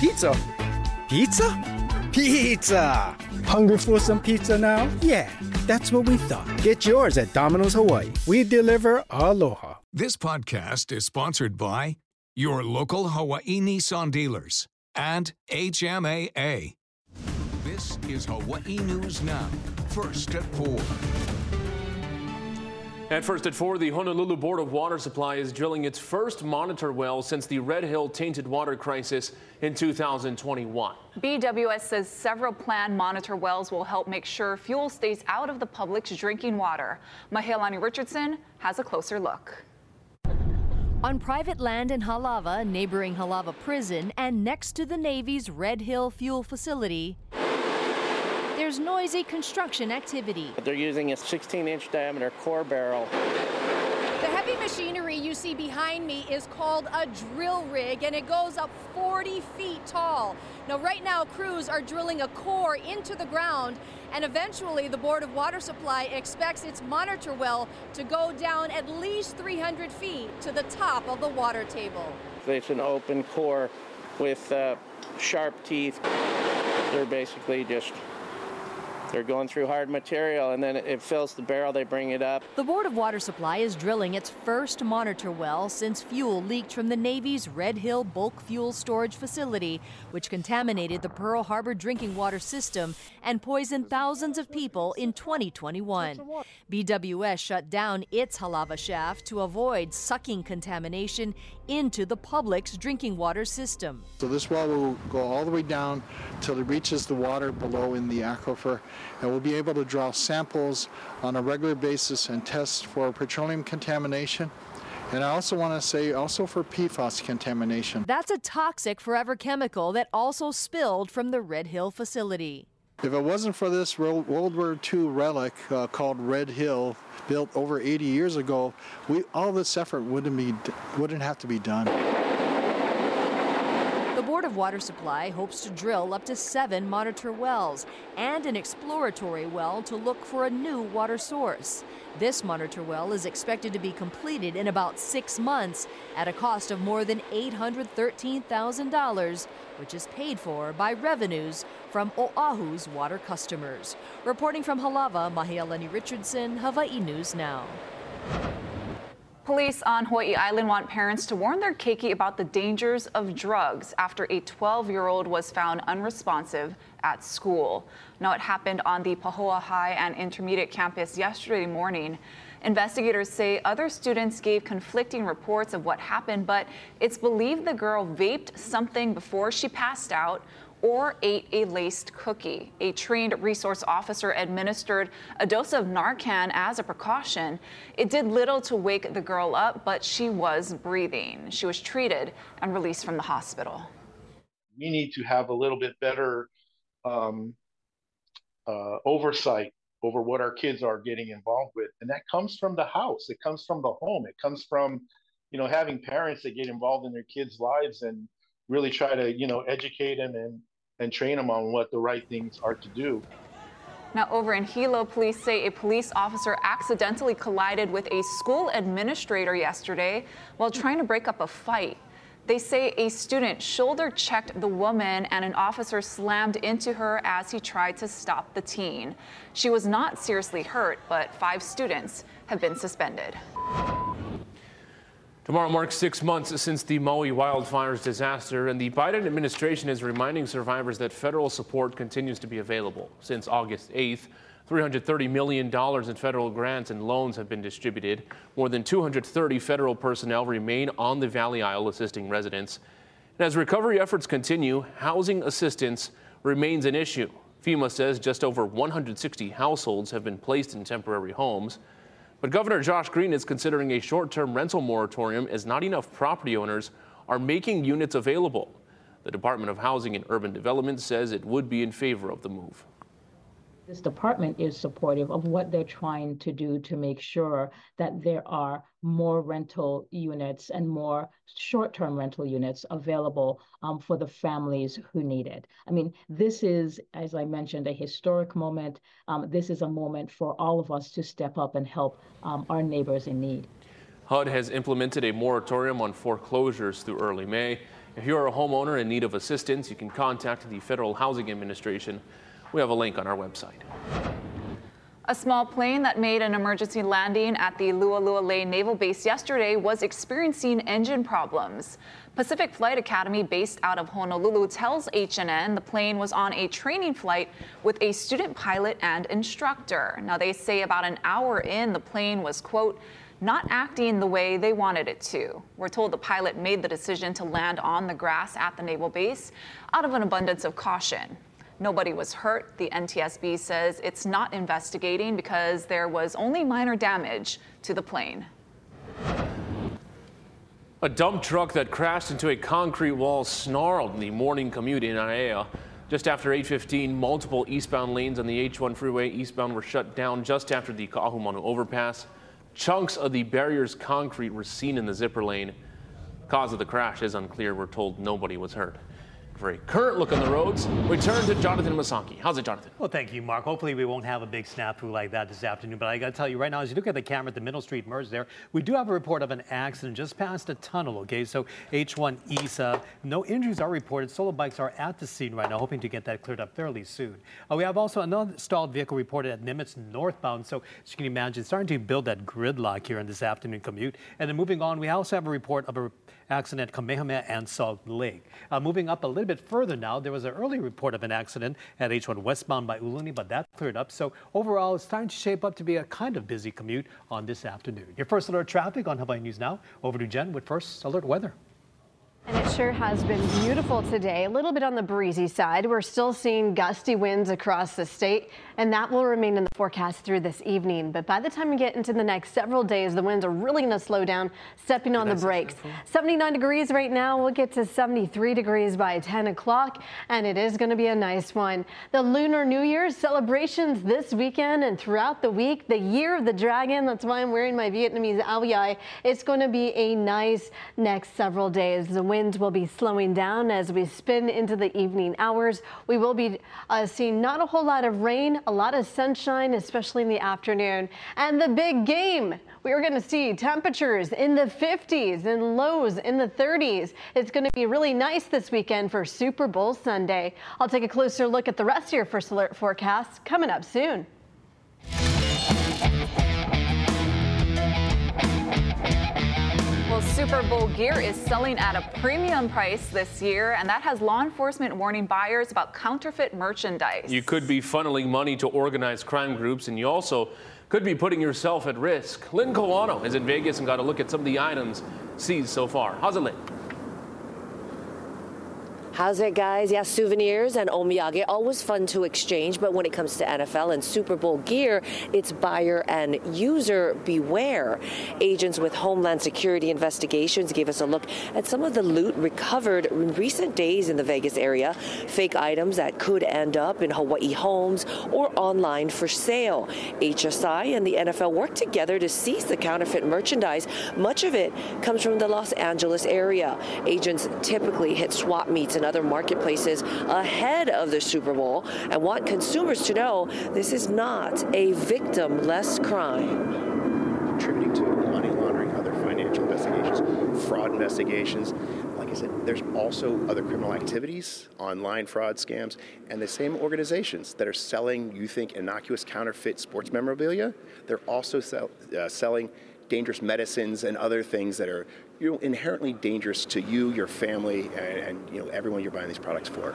Pizza. Pizza? Pizza! Hungry for some pizza now? Yeah, that's what we thought. Get yours at Domino's Hawaii. We deliver aloha. This podcast is sponsored by your local Hawaii Nissan dealers and HMAA. This is Hawaii News Now, first at 4. At first at 4, the Honolulu Board of Water Supply is drilling its first monitor well since the Red Hill tainted water crisis in 2021. BWS says several planned monitor wells will help make sure fuel stays out of the public's drinking water. Mahealani Richardson has a closer look. On private land in Halawa, neighboring Halawa Prison, and next to the Navy's Red Hill fuel facility, there's noisy construction activity. They're using a 16 inch diameter core barrel. The heavy machinery you see behind me is called a drill rig and it goes up 40 feet tall. Now, right now, crews are drilling a core into the ground and eventually the Board of Water Supply expects its monitor well to go down at least 300 feet to the top of the water table. It's an open core with uh, sharp teeth. They're basically just they're going through hard material and then it fills the barrel, they bring it up. The Board of Water Supply is drilling its first monitor well since fuel leaked from the Navy's Red Hill bulk fuel storage facility, which contaminated the Pearl Harbor drinking water system and poisoned thousands of people in 2021. BWS shut down its Halawa shaft to avoid sucking contamination into the public's drinking water system. So this well will go all the way down till it reaches the water below in the aquifer and we'll be able to draw samples on a regular basis and test for petroleum contamination. And I also want to say also for PFAS contamination. That's a toxic forever chemical that also spilled from the Red Hill facility. If it wasn't for this World War II relic uh, called Red Hill, built over 80 years ago, we, all this effort wouldn't, be, wouldn't have to be done. Board of Water Supply hopes to drill up to seven monitor wells and an exploratory well to look for a new water source. This monitor well is expected to be completed in about six months at a cost of more than $813,000, which is paid for by revenues from Oahu's water customers. Reporting from Halawa, Mahealani Richardson, Hawaii News Now. Police on Hawaii Island want parents to warn their keiki about the dangers of drugs after a 12 year old was found unresponsive at school. Now, it happened on the Pahoa High and Intermediate campus yesterday morning. Investigators say other students gave conflicting reports of what happened, but it's believed the girl vaped something before she passed out or ate a laced cookie. A trained resource officer administered a dose of Narcan as a precaution. It did little to wake the girl up, but she was breathing. She was treated and released from the hospital. We need to have a little bit better um, uh, oversight over what our kids are getting involved with, and that comes from the house. It comes from the home. It comes from, you know, having parents that get involved in their kids' lives and really try to, you know, educate them and and train them on what the right things are to do. Now, over in Hilo, police say a police officer accidentally collided with a school administrator yesterday while trying to break up a fight. They say a student shoulder checked the woman and an officer slammed into her as he tried to stop the teen. She was not seriously hurt, but five students have been suspended. Tomorrow marks six months since the Maui wildfires disaster, and the Biden administration is reminding survivors that federal support continues to be available. Since August 8th, $330 million in federal grants and loans have been distributed. More than 230 federal personnel remain on the Valley Isle assisting residents. And as recovery efforts continue, housing assistance remains an issue. FEMA says just over 160 households have been placed in temporary homes. But Governor Josh Green is considering a short term rental moratorium as not enough property owners are making units available. The Department of Housing and Urban Development says it would be in favor of the move. This department is supportive of what they're trying to do to make sure that there are more rental units and more short-term rental units available um, for the families who need it. I mean, this is, as I mentioned, a historic moment. Um, this is a moment for all of us to step up and help um, our neighbors in need. HUD has implemented a moratorium on foreclosures through early May. If you're a homeowner in need of assistance, you can contact the Federal Housing Administration. We have a link on our website. A small plane that made an emergency landing at the Le'u Naval Base yesterday was experiencing engine problems. Pacific Flight Academy, based out of Honolulu, tells HNN the plane was on a training flight with a student pilot and instructor. Now, they say about an hour in, the plane was, quote, not acting the way they wanted it to. We're told the pilot made the decision to land on the grass at the naval base out of an abundance of caution. Nobody was hurt. The NTSB says it's not investigating because there was only minor damage to the plane. A dump truck that crashed into a concrete wall snarled in the morning commute in Aiea. Just after 8.15, multiple eastbound lanes on the H1 freeway eastbound were shut down just after the Ka'ahumanu overpass. Chunks of the barrier's concrete were seen in the zipper lane. Cause of the crash is unclear. We're told nobody was hurt. Current look on the roads, we turn to Jonathan Masaki. How's it, Jonathan? Well, thank you, Mark. Hopefully, we won't have a big snafu like that this afternoon. But I got to tell you right now, as you look at the camera at the Middle Street merge there, we do have a report of an accident just past a tunnel. Okay, so H1 ESA. No injuries are reported. Solo bikes are at the scene right now, hoping to get that cleared up fairly soon. Uh, we have also another stalled vehicle reported at Nimitz northbound. So as you can imagine, starting to build that gridlock here in this afternoon commute. And then moving on, we also have a report of a accident Kamehameha and Salt Lake. Uh, moving up a little bit further now, there was an early report of an accident at H1 westbound by Uluni, but that cleared up. So overall, it's starting to shape up to be a kind of busy commute on this afternoon. Your first alert traffic on Hawaii News Now. Over to Jen with first alert weather. And it sure has been beautiful today. A little bit on the breezy side. We're still seeing gusty winds across the state, and that will remain in the forecast through this evening. But by the time we get into the next several days, the winds are really going to slow down, stepping on the brakes. 79 degrees right now. We'll get to 73 degrees by 10 o'clock, and it is going to be a nice one. The Lunar New Year celebrations this weekend and throughout the week. The Year of the Dragon. That's why I'm wearing my Vietnamese ao It's going to be a nice next several days. The wind winds will be slowing down as we spin into the evening hours. We will be uh, seeing not a whole lot of rain, a lot of sunshine, especially in the afternoon. And the big game, we are going to see temperatures in the 50s and lows in the 30s. It's going to be really nice this weekend for Super Bowl Sunday. I'll take a closer look at the rest of your first alert forecast coming up soon. Super Bowl gear is selling at a premium price this year, and that has law enforcement warning buyers about counterfeit merchandise. You could be funneling money to organized crime groups, and you also could be putting yourself at risk. Lynn Kawano is in Vegas and got a look at some of the items seized so far. How's it, Lynn? How's it, guys? Yeah, souvenirs and omiyage, always fun to exchange, but when it comes to NFL and Super Bowl gear, it's buyer and user beware. Agents with Homeland Security Investigations gave us a look at some of the loot recovered in recent days in the Vegas area. Fake items that could end up in Hawaii homes or online for sale. HSI and the NFL work together to seize the counterfeit merchandise. Much of it comes from the Los Angeles area. Agents typically hit swap meets and other marketplaces ahead of the Super Bowl and want consumers to know this is not a victimless crime. Contributing to money laundering, other financial investigations, fraud investigations. Like I said, there's also other criminal activities, online fraud scams, and the same organizations that are selling, you think, innocuous counterfeit sports memorabilia, they're also sell, uh, selling dangerous medicines and other things that are you know, inherently dangerous to you, your family, and, and you know everyone you're buying these products for.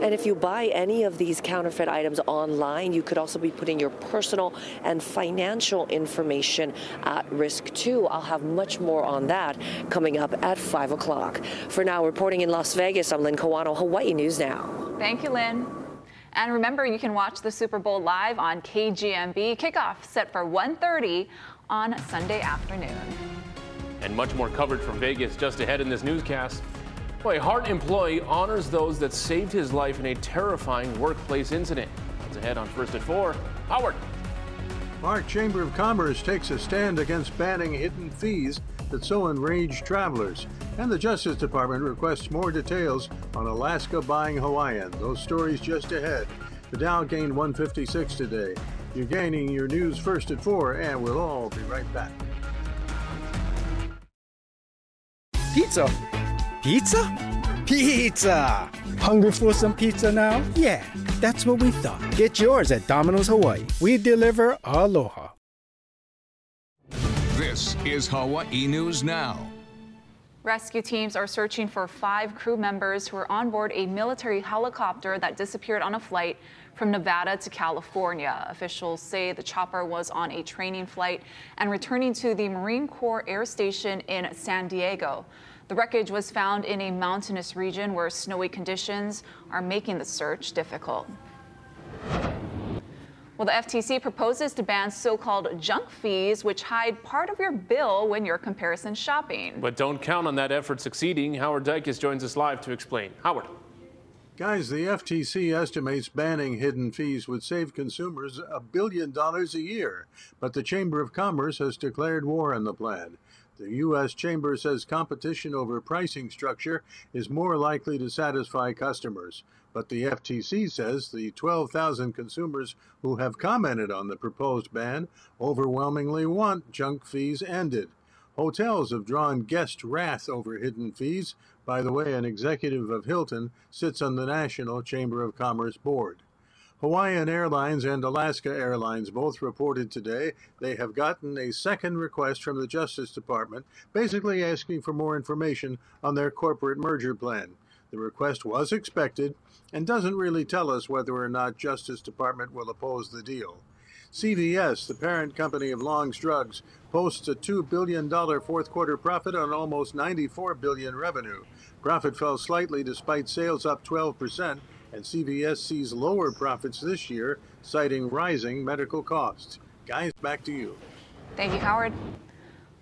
And if you buy any of these counterfeit items online, you could also be putting your personal and financial information at risk too. I'll have much more on that coming up at 5 o'clock. For now, reporting in Las Vegas, I'm Lynn Kawano, Hawaii News Now. Thank you, Lynn. And remember, you can watch the Super Bowl live on KGMB. Kickoff set for 1.30 on Sunday afternoon. And much more coverage from Vegas just ahead in this newscast. Boy, a HART employee honors those that saved his life in a terrifying workplace incident. That's ahead on First at 4. Howard. Hart Chamber of Commerce takes a stand against banning hidden fees that so enrage travelers. And the Justice Department requests more details on Alaska buying Hawaiian. Those stories just ahead. The Dow gained 156 today. You're gaining your news first at 4, and we'll all be right back. Pizza. Pizza? Pizza! Hungry for some pizza now? Yeah, that's what we thought. Get yours at Domino's Hawaii. We deliver aloha. This is Hawaii News Now. Rescue teams are searching for five crew members who were on board a military helicopter that disappeared on a flight from Nevada to California. Officials say the chopper was on a training flight and returning to the Marine Corps Air Station in San Diego. The wreckage was found in a mountainous region where snowy conditions are making the search difficult. Well, the FTC proposes to ban so-called junk fees, which hide part of your bill when you're comparison shopping. But don't count on that effort succeeding. Howard Dicus joins us live to explain. Howard. Guys, the FTC estimates banning hidden fees would save consumers a billion dollars a year, but the Chamber of Commerce has declared war on the plan. The U.S. Chamber says competition over pricing structure is more likely to satisfy customers. But the FTC says the 12,000 consumers who have commented on the proposed ban overwhelmingly want junk fees ended. Hotels have drawn guest wrath over hidden fees. By the way, an executive of Hilton sits on the National Chamber of Commerce board. Hawaiian Airlines and Alaska Airlines both reported today they have gotten a second request from the Justice Department, basically asking for more information on their corporate merger plan. The request was expected and doesn't really tell us whether or not Justice Department will oppose the deal. CVS, the parent company of Long's Drugs, posts a $2 billion fourth quarter profit on almost 94 billion revenue. Profit fell slightly despite sales up 12% and CVS sees lower profits this year, citing rising medical costs. Guys, back to you. Thank you, Howard.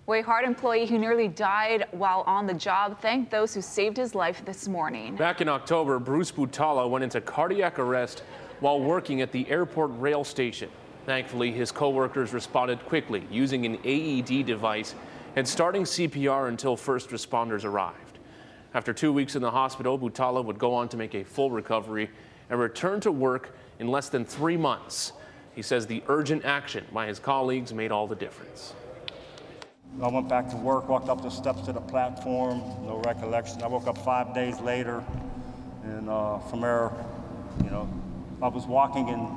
Way HART employee who nearly died while on the job thanked those who saved his life this morning. Back in October, Bruce Butala went into cardiac arrest while working at the airport rail station. Thankfully, his coworkers responded quickly using an AED device and starting CPR until first responders arrived. After two weeks in the hospital, Butala would go on to make a full recovery and return to work in less than three months. He says the urgent action by his colleagues made all the difference. I went back to work, walked up the steps to the platform, no recollection. I woke up five days later, and uh, from there, you know, I was walking in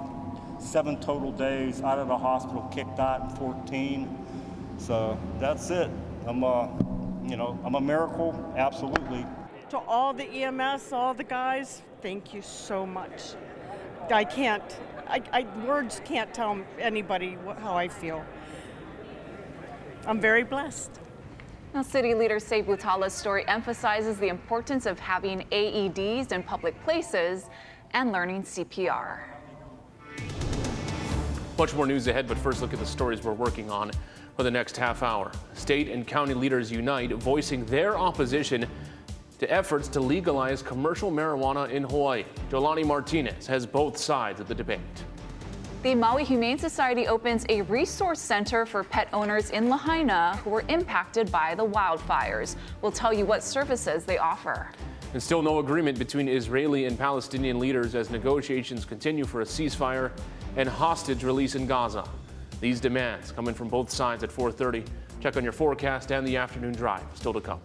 seven total days out of the hospital, kicked out in 14. So that's it. I'm uh, you know, I'm a miracle, absolutely. To all the EMS, all the guys, thank you so much. I can't, I, I words can't tell anybody how I feel. I'm very blessed. Now, city leaders say Butala's story emphasizes the importance of having AEDs in public places and learning CPR. Much more news ahead, but first look at the stories we're working on for the next half hour. State and county leaders unite, voicing their opposition to efforts to legalize commercial marijuana in Hawaii. Jolanie Martinez has both sides of the debate. The Maui Humane Society opens a resource center for pet owners in Lahaina who were impacted by the wildfires. We'll tell you what services they offer. And still no agreement between Israeli and Palestinian leaders as negotiations continue for a ceasefire and hostage release in Gaza. These demands coming from both sides at 4:30. Check on your forecast and the afternoon drive still to come.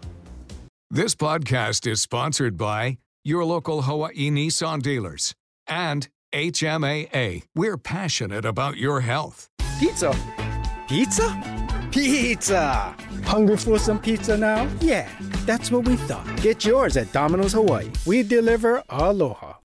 This podcast is sponsored by your local Hawaii Nissan dealers and HMAA. We're passionate about your health. Pizza. Pizza? Pizza! Hungry for some pizza now? Yeah, that's what we thought. Get yours at Domino's Hawaii. We deliver aloha.